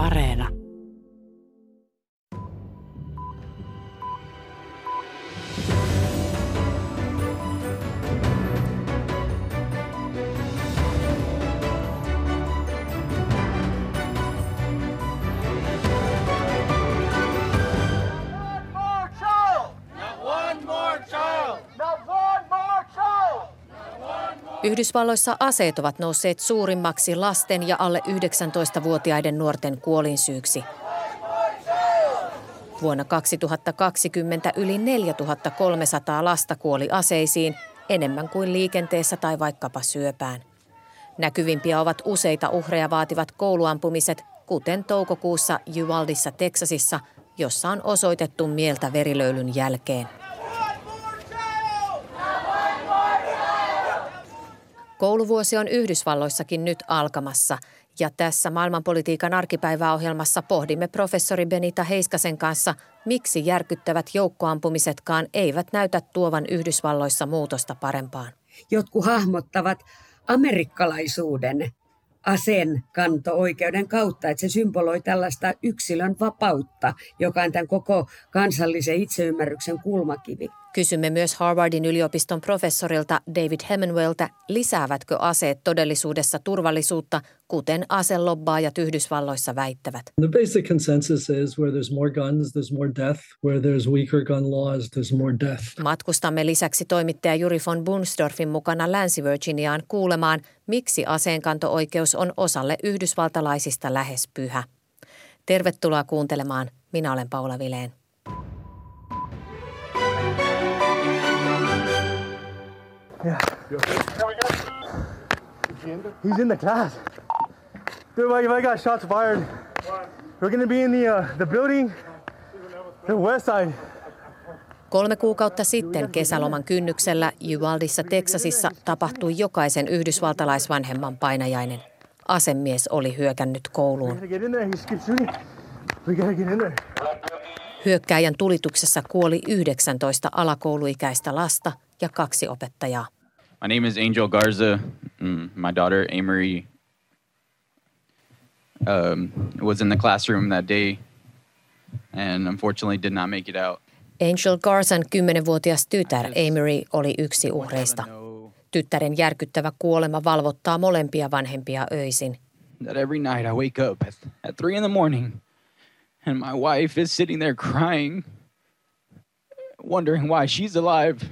Areena. Yhdysvalloissa aseet ovat nousseet suurimmaksi lasten ja alle 19-vuotiaiden nuorten kuolinsyyksi. Vuonna 2020 yli 4300 lasta kuoli aseisiin, enemmän kuin liikenteessä tai vaikkapa syöpään. Näkyvimpiä ovat useita uhreja vaativat kouluampumiset, kuten toukokuussa Juvaldissa, Teksasissa, jossa on osoitettu mieltä verilöylyn jälkeen. Kouluvuosi on Yhdysvalloissakin nyt alkamassa ja tässä maailmanpolitiikan arkipäiväohjelmassa pohdimme professori Benita Heiskasen kanssa, miksi järkyttävät joukkoampumisetkaan eivät näytä tuovan Yhdysvalloissa muutosta parempaan. Jotkut hahmottavat amerikkalaisuuden aseen kanto-oikeuden kautta, että se symboloi tällaista yksilön vapautta, joka on tämän koko kansallisen itseymmärryksen kulmakivi. Kysymme myös Harvardin yliopiston professorilta David Hemingwayltä, lisäävätkö aseet todellisuudessa turvallisuutta, kuten aselobbaajat Yhdysvalloissa väittävät. The basic consensus is where there's more guns, there's more death. Where there's weaker gun laws, there's more death. Matkustamme lisäksi toimittaja Juri von Bunsdorfin mukana Länsi-Virginiaan kuulemaan, miksi aseenkanto-oikeus on osalle yhdysvaltalaisista lähes pyhä. Tervetuloa kuuntelemaan. Minä olen Paula Vileen. Yeah. He's in the class. Dude, I, I got shots fired. We're gonna be in the, uh, the building, the west side. Kolme kuukautta sitten kesäloman kynnyksellä Juvaldissa, Teksasissa tapahtui jokaisen yhdysvaltalaisvanhemman painajainen. Asemies oli hyökännyt kouluun. Hyökkäjän tulituksessa kuoli 19 alakouluikäistä lasta ja kaksi opettajaa. My name is Angel Garza. Mm, my daughter Amory um, was in the classroom that day and unfortunately did not make it out. Angel Garzan kymmenenvuotias tytär Amory oli yksi uhreista. Tyttären järkyttävä kuolema valvottaa molempia vanhempia öisin. That every night I wake up at, at three in the morning and my wife is sitting there crying, wondering why she's alive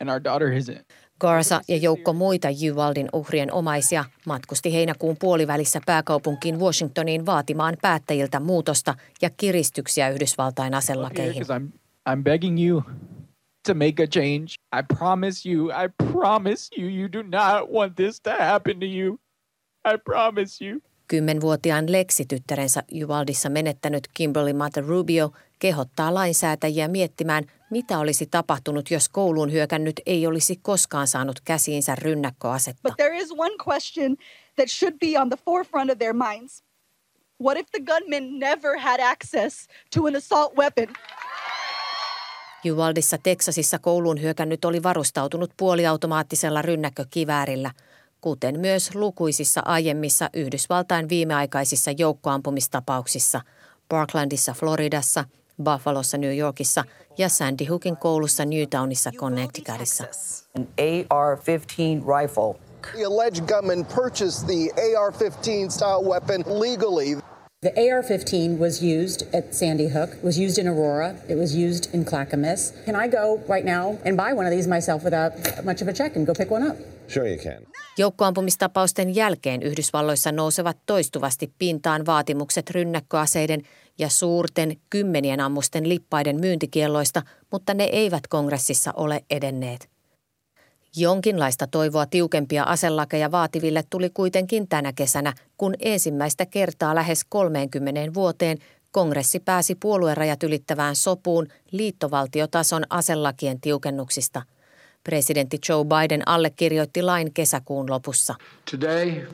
and our daughter isn't. Garza ja joukko muita Juvaldin uhrien omaisia matkusti heinäkuun puolivälissä pääkaupunkiin Washingtoniin vaatimaan päättäjiltä muutosta ja kiristyksiä Yhdysvaltain aselakeihin. I'm, begging you to make a change. I promise you, I promise you, you do not want this to happen to you. I promise you. Kymmenvuotiaan Lexi-tyttärensä Juvaldissa menettänyt Kimberly Mata Rubio kehottaa lainsäätäjiä miettimään, mitä olisi tapahtunut, jos kouluun hyökännyt ei olisi koskaan saanut käsiinsä rynnäkköasetta. But there is one question that should be on the forefront of their minds. What if the gunman never had access to an assault weapon? Juvaldissa, Teksasissa kouluun hyökännyt oli varustautunut puoliautomaattisella rynnäkkökiväärillä, kuten myös lukuisissa aiemmissa Yhdysvaltain viimeaikaisissa joukkoampumistapauksissa Parklandissa, Floridassa, Buffalossa, New Yorkissa ja Sandy Hookin koulussa Newtownissa, Connecticutissa. An AR-15 rifle. The alleged gunman purchased the AR-15 style weapon legally. The AR-15 was used at Sandy Hook, was used in Aurora, it was used in Clackamas. Can I go right now and buy one of these myself without much of a check and go pick one up? Sure you can. Joukkoampumistapausten jälkeen Yhdysvalloissa nousevat toistuvasti pintaan vaatimukset rynnäkköaseiden ja suurten kymmenien ammusten lippaiden myyntikielloista, mutta ne eivät kongressissa ole edenneet. Jonkinlaista toivoa tiukempia aselakeja vaativille tuli kuitenkin tänä kesänä, kun ensimmäistä kertaa lähes 30 vuoteen kongressi pääsi puoluerajat ylittävään sopuun liittovaltiotason aselakien tiukennuksista. Presidentti Joe Biden allekirjoitti lain kesäkuun lopussa. Today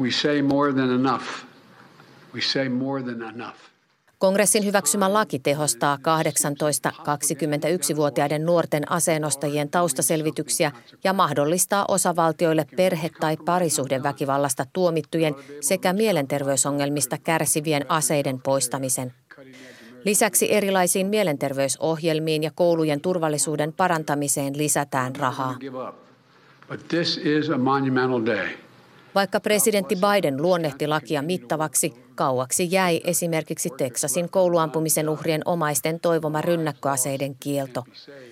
we say more than enough. We say more than enough. Kongressin hyväksymä laki tehostaa 18-21-vuotiaiden nuorten aseenostajien taustaselvityksiä ja mahdollistaa osavaltioille perhe- tai parisuhdeväkivallasta tuomittujen sekä mielenterveysongelmista kärsivien aseiden poistamisen. Lisäksi erilaisiin mielenterveysohjelmiin ja koulujen turvallisuuden parantamiseen lisätään rahaa. Vaikka presidentti Biden luonnehti lakia mittavaksi, kauaksi jäi esimerkiksi Teksasin kouluampumisen uhrien omaisten toivoma rynnäkköaseiden kielto.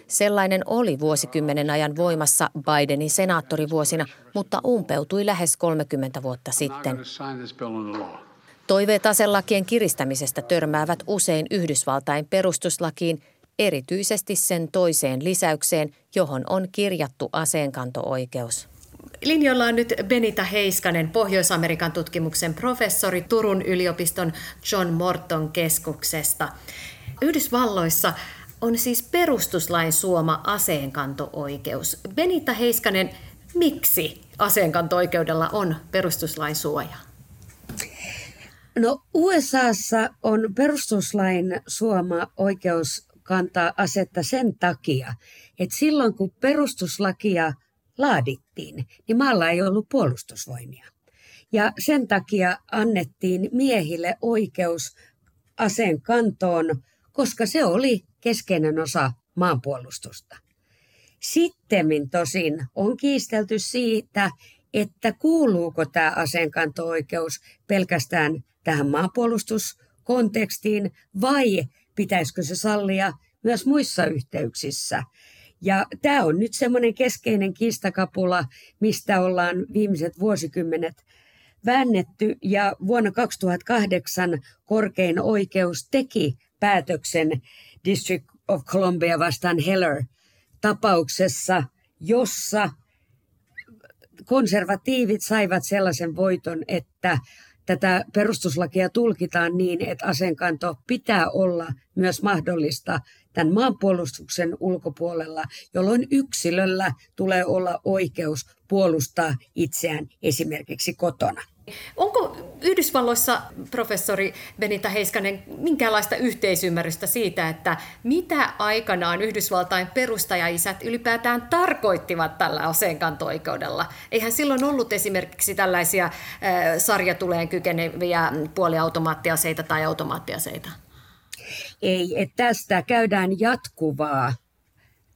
Sellainen oli vuosikymmenen ajan voimassa Bidenin senaattorivuosina, mutta umpeutui lähes 30 vuotta sitten. Toiveet aselakien kiristämisestä törmäävät usein Yhdysvaltain perustuslakiin, erityisesti sen toiseen lisäykseen, johon on kirjattu aseenkanto-oikeus. Linjoilla on nyt Benita Heiskanen, Pohjois-Amerikan tutkimuksen professori Turun yliopiston John Morton keskuksesta. Yhdysvalloissa on siis perustuslain suoma aseenkanto-oikeus. Benita Heiskanen, miksi aseenkanto-oikeudella on perustuslain suoja? No USAssa on perustuslain suoma oikeus kantaa asetta sen takia, että silloin kun perustuslakia laadittiin, niin maalla ei ollut puolustusvoimia. Ja sen takia annettiin miehille oikeus aseen kantoon, koska se oli keskeinen osa maanpuolustusta. Sittemmin tosin on kiistelty siitä, että kuuluuko tämä aseenkanto-oikeus pelkästään tähän maanpuolustuskontekstiin vai pitäisikö se sallia myös muissa yhteyksissä. Ja tämä on nyt semmoinen keskeinen kistakapula, mistä ollaan viimeiset vuosikymmenet väännetty. Ja vuonna 2008 korkein oikeus teki päätöksen District of Columbia vastaan Heller tapauksessa, jossa konservatiivit saivat sellaisen voiton, että tätä perustuslakia tulkitaan niin, että asenkanto pitää olla myös mahdollista tämän maanpuolustuksen ulkopuolella, jolloin yksilöllä tulee olla oikeus puolustaa itseään esimerkiksi kotona. Onko Yhdysvalloissa, professori Benita Heiskanen, minkälaista yhteisymmärrystä siitä, että mitä aikanaan Yhdysvaltain perustajaisät ylipäätään tarkoittivat tällä aseenkanto-oikeudella? Eihän silloin ollut esimerkiksi tällaisia äh, sarjatuleen kykeneviä puoliautomaattiaseita tai automaattiaseita? Ei, että tästä käydään jatkuvaa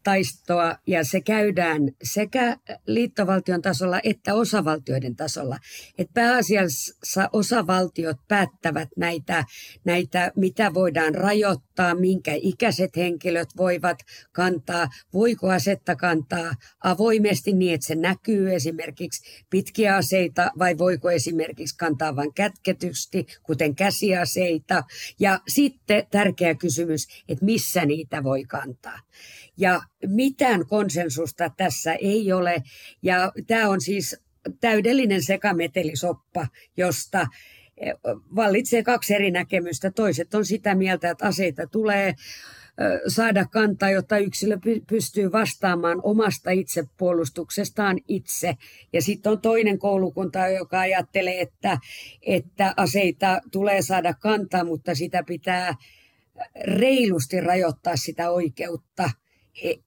taistoa ja se käydään sekä liittovaltion tasolla että osavaltioiden tasolla. Et pääasiassa osavaltiot päättävät näitä, näitä, mitä voidaan rajoittaa, minkä ikäiset henkilöt voivat kantaa, voiko asetta kantaa avoimesti niin, että se näkyy esimerkiksi pitkiä aseita vai voiko esimerkiksi kantaa vain kätketysti, kuten käsiaseita. Ja sitten tärkeä kysymys, että missä niitä voi kantaa. Ja mitään konsensusta tässä ei ole. Ja tämä on siis täydellinen sekametelisoppa, josta eh, vallitsee kaksi eri näkemystä. Toiset on sitä mieltä, että aseita tulee saada kantaa, jotta yksilö pystyy vastaamaan omasta itsepuolustuksestaan itse. Ja sitten on toinen koulukunta, joka ajattelee, että, että aseita tulee saada kantaa, mutta sitä pitää reilusti rajoittaa sitä oikeutta –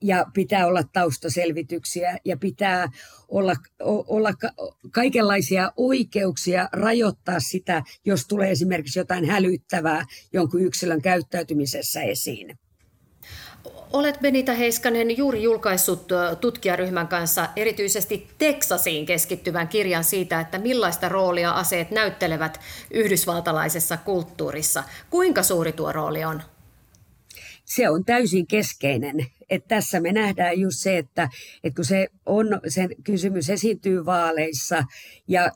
ja pitää olla taustaselvityksiä ja pitää olla, olla kaikenlaisia oikeuksia rajoittaa sitä, jos tulee esimerkiksi jotain hälyttävää jonkun yksilön käyttäytymisessä esiin. Olet Benita Heiskanen juuri julkaissut tutkijaryhmän kanssa erityisesti Teksasiin keskittyvän kirjan siitä, että millaista roolia aseet näyttelevät yhdysvaltalaisessa kulttuurissa. Kuinka suuri tuo rooli on? Se on täysin keskeinen. Et tässä me nähdään just se, että, että kun se, on, se kysymys esiintyy vaaleissa ja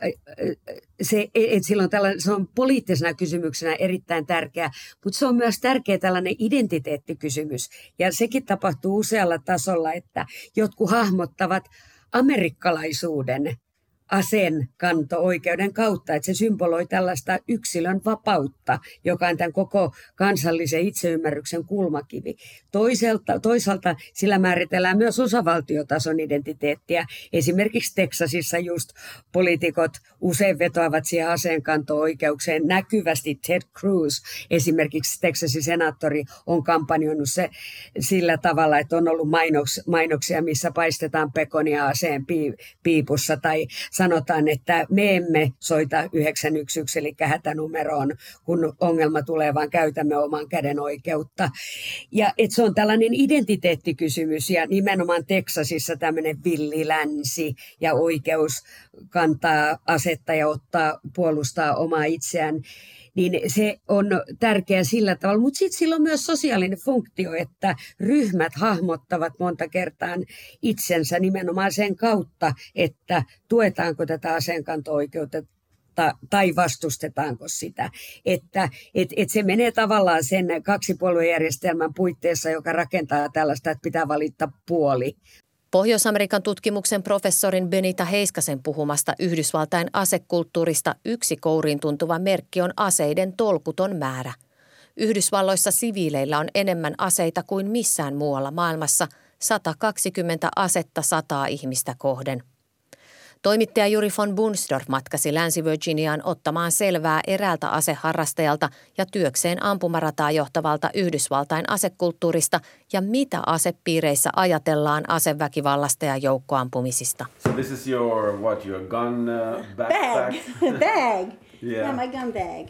se, et silloin tällainen, se on poliittisena kysymyksenä erittäin tärkeä, mutta se on myös tärkeä tällainen identiteettikysymys. Ja sekin tapahtuu usealla tasolla, että jotkut hahmottavat amerikkalaisuuden aseen kanto-oikeuden kautta, että se symboloi tällaista yksilön vapautta, joka on tämän koko kansallisen itseymmärryksen kulmakivi. Toisaalta, toisaalta sillä määritellään myös osavaltiotason identiteettiä. Esimerkiksi Teksasissa just poliitikot usein vetoavat siihen aseenkanto-oikeukseen näkyvästi. Ted Cruz, esimerkiksi Teksasin senaattori, on kampanjoinut se sillä tavalla, että on ollut mainoks, mainoksia, missä paistetaan pekonia aseen piipussa tai sanotaan, että me emme soita 911, eli hätänumeroon, kun ongelma tulee, vaan käytämme oman käden oikeutta. Ja et se on tällainen identiteettikysymys, ja nimenomaan Teksasissa tämmöinen villilänsi ja oikeus kantaa asetta ja ottaa, puolustaa omaa itseään niin se on tärkeä sillä tavalla. Mutta sitten sillä on myös sosiaalinen funktio, että ryhmät hahmottavat monta kertaa itsensä nimenomaan sen kautta, että tuetaanko tätä aseenkanto-oikeutta tai vastustetaanko sitä. Että et, et se menee tavallaan sen kaksipuoluejärjestelmän puitteissa, joka rakentaa tällaista, että pitää valita puoli. Pohjois-Amerikan tutkimuksen professorin Benita Heiskasen puhumasta Yhdysvaltain asekulttuurista yksi kouriin tuntuva merkki on aseiden tolkuton määrä. Yhdysvalloissa siviileillä on enemmän aseita kuin missään muualla maailmassa, 120 asetta sataa ihmistä kohden. Toimittaja Juri von Bunsdorf matkasi Länsi-Virginiaan ottamaan selvää eräältä aseharrastajalta ja työkseen ampumarataa johtavalta Yhdysvaltain asekulttuurista ja mitä asepiireissä ajatellaan aseväkivallasta ja joukkoampumisista. So this is your, what, your gun uh, backpack? Bag. bag. yeah. yeah, my gun bag.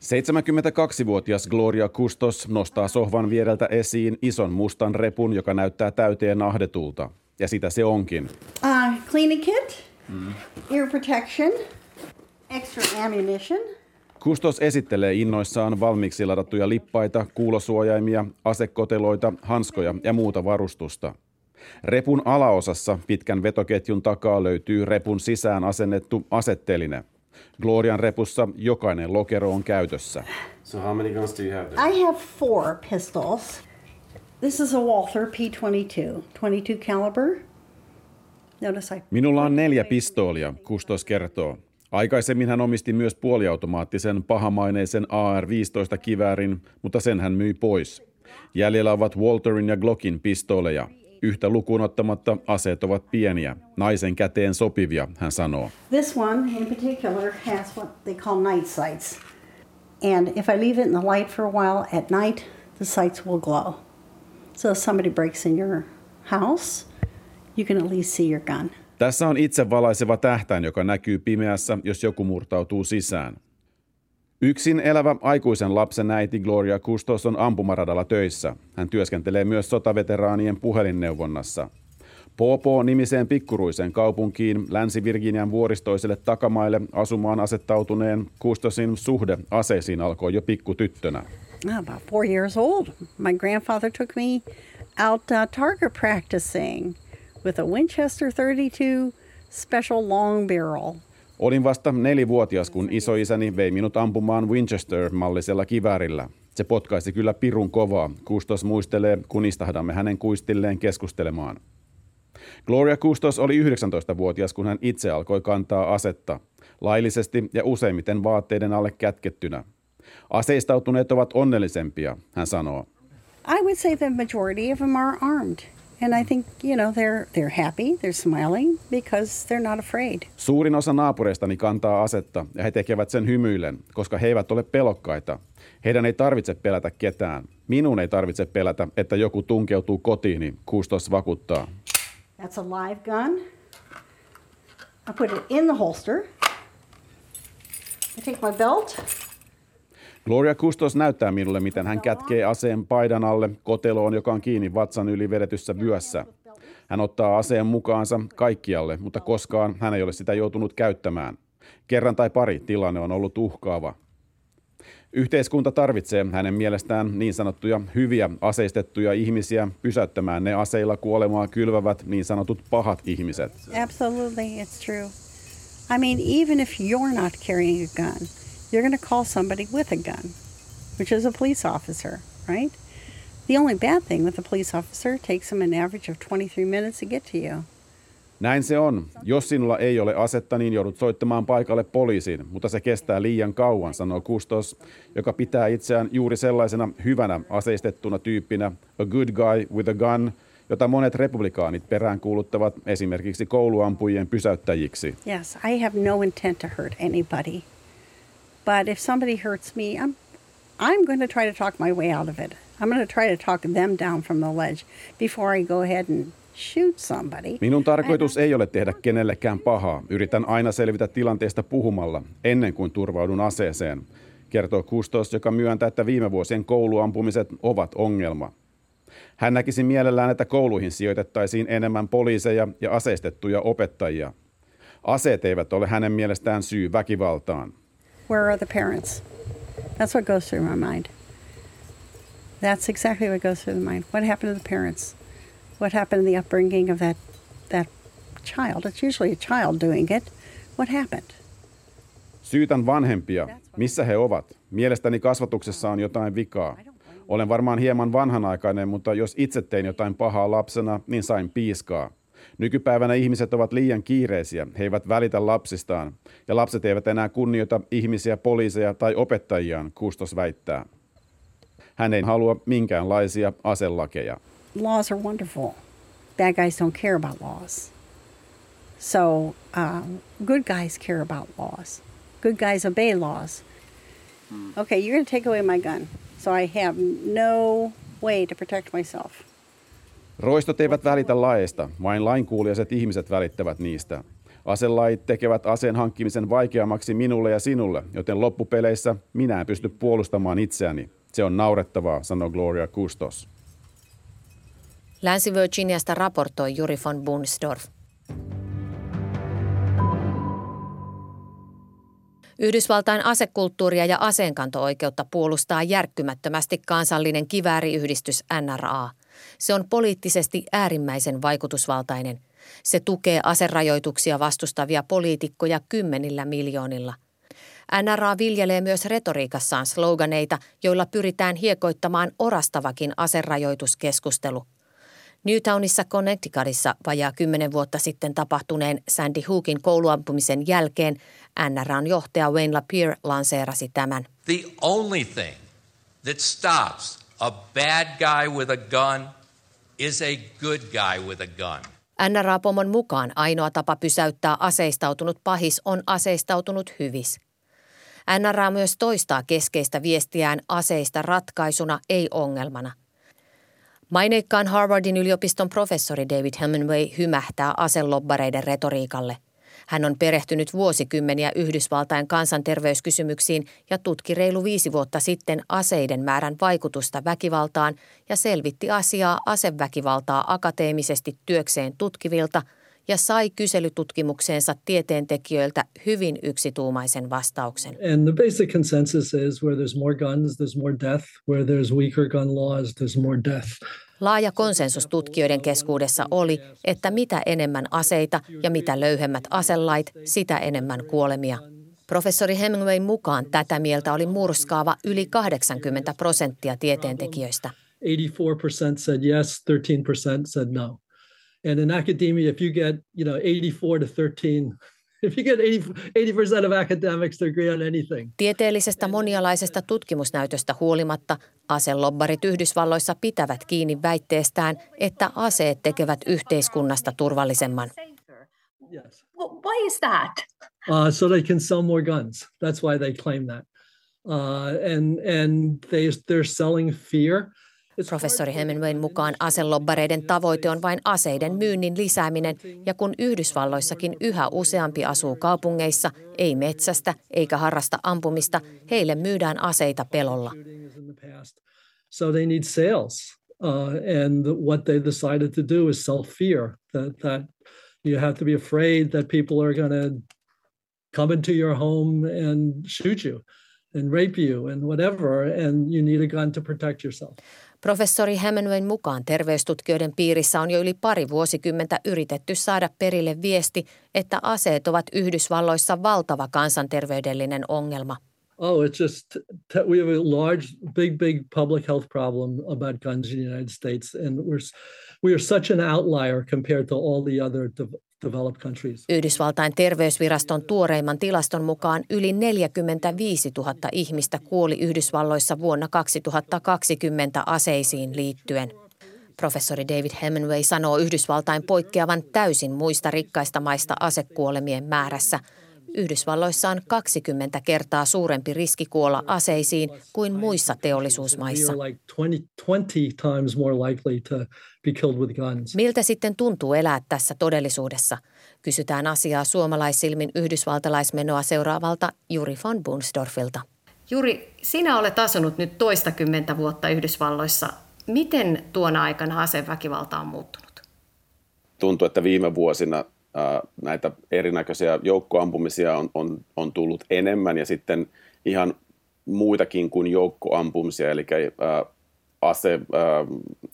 72-vuotias Gloria Kustos nostaa sohvan viereltä esiin ison mustan repun, joka näyttää täyteen ahdetulta. Ja sitä se onkin. Uh, cleaning kit. Mm. Ear protection, extra ammunition. Kustos esittelee innoissaan valmiiksi ladattuja lippaita, kuulosuojaimia, asekoteloita, hanskoja ja muuta varustusta. Repun alaosassa pitkän vetoketjun takaa löytyy repun sisään asennettu asetteline. Glorian repussa jokainen lokero on käytössä. So how many guns do you have there? I have four pistols. This is a Walther P22, 22 caliber. Minulla on neljä pistoolia, Kustos kertoo. Aikaisemmin hän omisti myös puoliautomaattisen pahamaineisen AR-15 kiväärin, mutta sen hän myi pois. Jäljellä ovat Walterin ja Glockin pistooleja. Yhtä lukuun ottamatta aseet ovat pieniä, naisen käteen sopivia, hän sanoo. This one in particular has what they call night sights. And if I leave it in the light for a while at night, the sights will glow. So if somebody breaks in your house, you can at least see your gun. Tässä on itse valaiseva tähtäin, joka näkyy pimeässä, jos joku murtautuu sisään. Yksin elävä aikuisen lapsen äiti Gloria Kustos on ampumaradalla töissä. Hän työskentelee myös sotaveteraanien puhelinneuvonnassa. Popo nimiseen pikkuruiseen kaupunkiin Länsi-Virginian vuoristoiselle takamaille asumaan asettautuneen Kustosin suhde aseisiin alkoi jo pikkutyttönä. About four years old. My grandfather took me out uh, target practicing – with a Winchester 32 Special Long Barrel. Olin vasta nelivuotias, kun isoisäni vei minut ampumaan Winchester-mallisella kiväärillä. Se potkaisi kyllä pirun kovaa. Kustos muistelee, kun istahdamme hänen kuistilleen keskustelemaan. Gloria Kustos oli 19-vuotias, kun hän itse alkoi kantaa asetta. Laillisesti ja useimmiten vaatteiden alle kätkettynä. Aseistautuneet ovat onnellisempia, hän sanoo. I would say the majority of them are armed. And I think, you know, they're, they're happy, they're smiling because they're not afraid. Suurin osa naapureistani kantaa asetta ja he tekevät sen hymyillen, koska he eivät ole pelokkaita. Heidän ei tarvitse pelätä ketään. Minun ei tarvitse pelätä, että joku tunkeutuu kotiini, Kustos vakuuttaa. That's a live gun. I put it in the holster. I take my belt. Gloria Kustos näyttää minulle, miten hän kätkee aseen paidan alle koteloon, joka on kiinni vatsan yli vedetyssä vyössä. Hän ottaa aseen mukaansa kaikkialle, mutta koskaan hän ei ole sitä joutunut käyttämään. Kerran tai pari tilanne on ollut uhkaava. Yhteiskunta tarvitsee hänen mielestään niin sanottuja hyviä aseistettuja ihmisiä pysäyttämään ne aseilla kuolemaa kylvävät niin sanotut pahat ihmiset. Absolutely, it's true. I mean, even if you're not carrying a gun, you're going to call somebody with a gun, which is a police officer, right? The only bad thing with a police officer takes them an average of 23 minutes to get to you. Näin se on. Jos sinulla ei ole asetta, niin joudut soittamaan paikalle poliisiin, mutta se kestää liian kauan, sanoo Kustos, joka pitää itseään juuri sellaisena hyvänä aseistettuna tyyppinä, a good guy with a gun, jota monet republikaanit peräänkuuluttavat esimerkiksi kouluampujien pysäyttäjiksi. Yes, I have no intent to hurt anybody. But if somebody hurts me, I'm, I'm going to try to talk my way out of it. I'm going to try to talk them down from the ledge before I go ahead and shoot somebody. Minun tarkoitus ei ole tehdä kenellekään pahaa. Yritän aina selvitä tilanteesta puhumalla ennen kuin turvaudun aseeseen, kertoo Kustos, joka myöntää, että viime vuosien kouluampumiset ovat ongelma. Hän näkisi mielellään, että kouluihin sijoitettaisiin enemmän poliiseja ja aseistettuja opettajia. Aseet eivät ole hänen mielestään syy väkivaltaan. Where are the parents? That's what goes through my mind. That's exactly what goes through the mind. What happened to the parents? What happened in the upbringing of that that child? It's usually a child doing it. What happened? Syytän vanhempia. Missä he ovat? Mielestäni kasvatuksessa on jotain vikaa. Olen varmaan hieman vanhanaikainen, mutta jos itse tein jotain pahaa lapsena, niin sain piiskaa. Nykypäivänä ihmiset ovat liian kiireisiä, he eivät välitä lapsistaan, ja lapset eivät enää kunnioita ihmisiä, poliiseja tai opettajiaan, Kustos väittää. Hän ei halua minkäänlaisia aselakeja. Laws are wonderful. Bad guys don't care about laws. So um, good guys care about laws. Good guys obey laws. Okay, you're going to take away my gun. So I have no way to protect myself. Roistot eivät välitä laeista, vain lainkuuliaiset ihmiset välittävät niistä. Aselait tekevät aseen hankkimisen vaikeammaksi minulle ja sinulle, joten loppupeleissä minä en pysty puolustamaan itseäni. Se on naurettavaa, sanoi Gloria Kustos. Länsi-Virginiasta raportoi Juri von Bunsdorf. Yhdysvaltain asekulttuuria ja aseenkanto-oikeutta puolustaa järkkymättömästi kansallinen kivääriyhdistys NRA. Se on poliittisesti äärimmäisen vaikutusvaltainen. Se tukee aserajoituksia vastustavia poliitikkoja kymmenillä miljoonilla. NRA viljelee myös retoriikassaan sloganeita, joilla pyritään hiekoittamaan orastavakin aserajoituskeskustelu – Newtownissa Connecticutissa vajaa kymmenen vuotta sitten tapahtuneen Sandy Hookin kouluampumisen jälkeen NRAn johtaja Wayne LaPierre lanseerasi tämän. The only thing that stops a bad guy with a gun is a good guy with a gun. NRA-pomon mukaan ainoa tapa pysäyttää aseistautunut pahis on aseistautunut hyvis. NRA myös toistaa keskeistä viestiään aseista ratkaisuna, ei ongelmana – Maineikkaan Harvardin yliopiston professori David Hemingway hymähtää aselobbareiden retoriikalle. Hän on perehtynyt vuosikymmeniä Yhdysvaltain kansanterveyskysymyksiin ja tutki reilu viisi vuotta sitten aseiden määrän vaikutusta väkivaltaan ja selvitti asiaa aseväkivaltaa akateemisesti työkseen tutkivilta – ja sai kyselytutkimukseensa tieteentekijöiltä hyvin yksituumaisen vastauksen. And the basic consensus is where there's more guns, there's more death. Where there's weaker gun laws, there's more death. Laaja konsensus tutkijoiden keskuudessa oli, että mitä enemmän aseita ja mitä löyhemmät aselait, sitä enemmän kuolemia. Professori Hemingway mukaan tätä mieltä oli murskaava yli 80 prosenttia tieteentekijöistä. 84% said yes, 13% said no. And in academia, if you get, you know, 84 to 13, if you get 80, percent of academics to agree on anything. Tieteellisestä monialaisesta tutkimusnäytöstä huolimatta aselobbarit Yhdysvalloissa pitävät kiinni väitteestään, että aseet tekevät yhteiskunnasta turvallisemman. Yes. Well, why is that? Uh, so they can sell more guns. That's why they claim that. Uh, and and they they're selling fear. Professori Hemingwayn mukaan aselobbareiden tavoite on vain aseiden myynnin lisääminen, ja kun Yhdysvalloissakin yhä useampi asuu kaupungeissa, ei metsästä eikä harrasta ampumista, heille myydään aseita pelolla. So they need sales. Uh, and what they decided to do is sell fear that, that you have to be afraid that people are going to come into your home and shoot you and rape you and whatever, and you need a gun to protect yourself. Professori Hemingwayn mukaan terveystutkijoiden piirissä on jo yli pari vuosikymmentä yritetty saada perille viesti, että aseet ovat Yhdysvalloissa valtava kansanterveydellinen ongelma. Oh, it's just we have a large, big, big public health problem about guns in the United States, and we're we are such an outlier compared to all the other. Yhdysvaltain terveysviraston tuoreimman tilaston mukaan yli 45 000 ihmistä kuoli Yhdysvalloissa vuonna 2020 aseisiin liittyen. Professori David Hemingway sanoo Yhdysvaltain poikkeavan täysin muista rikkaista maista asekuolemien määrässä – Yhdysvalloissa on 20 kertaa suurempi riski kuolla aseisiin kuin muissa teollisuusmaissa. Miltä sitten tuntuu elää tässä todellisuudessa? Kysytään asiaa suomalaissilmin yhdysvaltalaismenoa seuraavalta Juri von Bunsdorfilta. Juri, sinä olet asunut nyt toistakymmentä vuotta Yhdysvalloissa. Miten tuona aikana aseväkivalta on muuttunut? Tuntuu, että viime vuosina näitä erinäköisiä joukkoampumisia on, on, on tullut enemmän ja sitten ihan muitakin kuin joukkoampumisia, eli ase,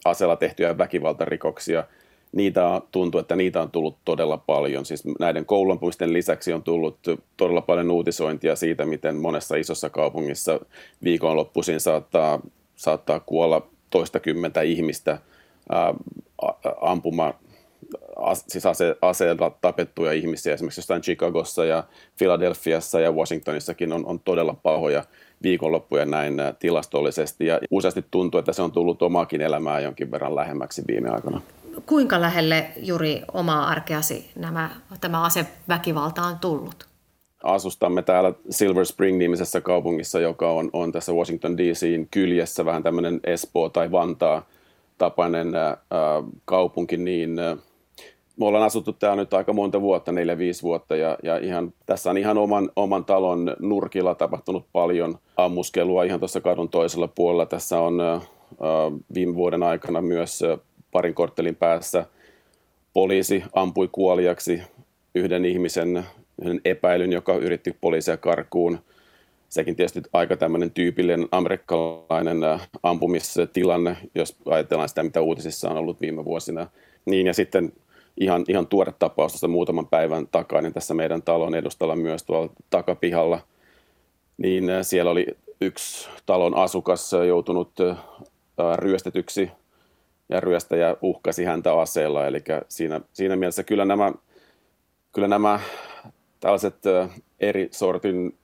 aseella tehtyjä väkivaltarikoksia. Niitä tuntuu, että niitä on tullut todella paljon. Siis näiden kouluampumisten lisäksi on tullut todella paljon uutisointia siitä, miten monessa isossa kaupungissa viikonloppuisin saattaa, saattaa kuolla toistakymmentä ihmistä ampuma siis ase, aseella tapettuja ihmisiä. Esimerkiksi jostain Chicagossa ja Philadelphiassa ja Washingtonissakin on, on todella pahoja viikonloppuja näin äh, tilastollisesti. Ja useasti tuntuu, että se on tullut omaakin elämää jonkin verran lähemmäksi viime aikoina. Kuinka lähelle juuri omaa arkeasi nämä, tämä aseväkivalta on tullut? Asustamme täällä Silver Spring-nimisessä kaupungissa, joka on, on tässä Washington DCin kyljessä, vähän tämmöinen Espoo tai Vantaa tapainen äh, kaupunki, niin äh, me ollaan asuttu täällä nyt aika monta vuotta, neljä, viisi vuotta, ja, ja ihan, tässä on ihan oman, oman talon nurkilla tapahtunut paljon ammuskelua ihan tuossa kadun toisella puolella. Tässä on äh, viime vuoden aikana myös äh, parin korttelin päässä poliisi ampui kuoliaksi yhden ihmisen, yhden epäilyn, joka yritti poliisia karkuun. Sekin tietysti aika tämmöinen tyypillinen amerikkalainen ampumistilanne, jos ajatellaan sitä, mitä uutisissa on ollut viime vuosina. Niin, ja sitten ihan, ihan tuore tapaus tuossa muutaman päivän takainen tässä meidän talon edustalla myös tuolla takapihalla. Niin äh, siellä oli yksi talon asukas joutunut äh, ryöstetyksi ja ryöstäjä uhkasi häntä aseella. Eli siinä, siinä mielessä kyllä nämä, kyllä nämä tällaiset äh, eri sortin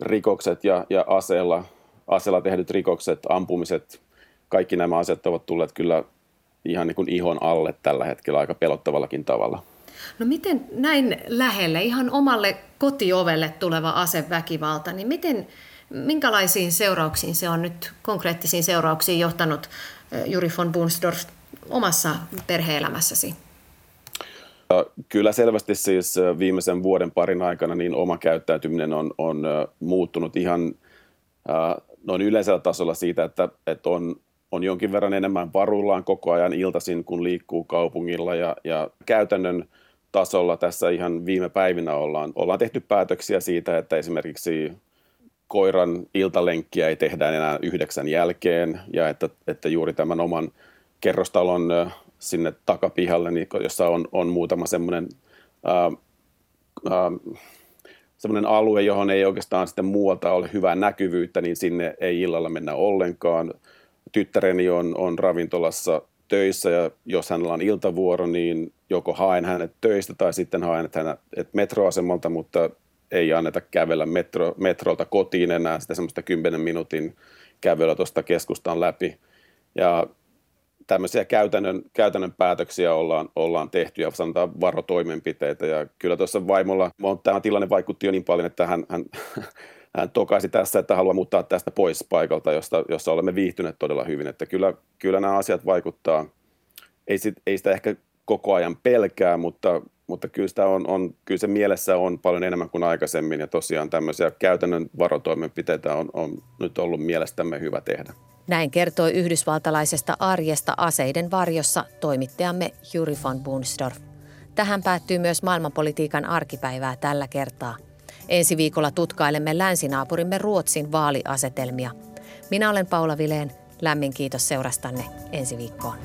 rikokset ja, ja aseella, aseella tehdyt rikokset, ampumiset, kaikki nämä asiat ovat tulleet kyllä ihan niin kuin ihon alle tällä hetkellä aika pelottavallakin tavalla. No miten näin lähelle, ihan omalle kotiovelle tuleva aseväkivalta, niin miten, minkälaisiin seurauksiin se on nyt konkreettisiin seurauksiin johtanut Juri von Bunsdorf omassa perheelämässäsi? Kyllä selvästi siis viimeisen vuoden parin aikana niin oma käyttäytyminen on, on muuttunut ihan noin yleisellä tasolla siitä, että, että on on jonkin verran enemmän varuillaan koko ajan iltaisin, kun liikkuu kaupungilla ja, ja käytännön tasolla tässä ihan viime päivinä ollaan, ollaan tehty päätöksiä siitä, että esimerkiksi koiran iltalenkkiä ei tehdä enää yhdeksän jälkeen ja että, että juuri tämän oman kerrostalon sinne takapihalle, niin jossa on, on muutama semmoinen semmoinen alue, johon ei oikeastaan sitten muualta ole hyvää näkyvyyttä, niin sinne ei illalla mennä ollenkaan tyttäreni on, on ravintolassa töissä ja jos hänellä on iltavuoro, niin joko haen hänet töistä tai sitten haen hänet metroasemalta, mutta ei anneta kävellä metro, metrolta kotiin enää sitä semmoista 10 minuutin kävelyä tuosta keskustan läpi. Ja tämmöisiä käytännön, käytännön päätöksiä ollaan, ollaan tehty ja sanotaan varotoimenpiteitä. Ja kyllä tuossa vaimolla, tämä tilanne vaikutti jo niin paljon, että hän, hän hän tokaisi tässä, että haluaa muuttaa tästä pois paikalta, josta, jossa olemme viihtyneet todella hyvin. Että kyllä, kyllä nämä asiat vaikuttaa. Ei, sit, ei sitä ehkä koko ajan pelkää, mutta, mutta kyllä, sitä on, on, kyllä se mielessä on paljon enemmän kuin aikaisemmin. Ja tosiaan tämmöisiä käytännön varotoimenpiteitä on, on nyt ollut mielestämme hyvä tehdä. Näin kertoi yhdysvaltalaisesta arjesta aseiden varjossa toimittajamme Juri von Bunsdorf. Tähän päättyy myös maailmanpolitiikan arkipäivää tällä kertaa – Ensi viikolla tutkailemme länsinaapurimme Ruotsin vaaliasetelmia. Minä olen Paula Vileen. Lämmin kiitos seurastanne ensi viikkoon.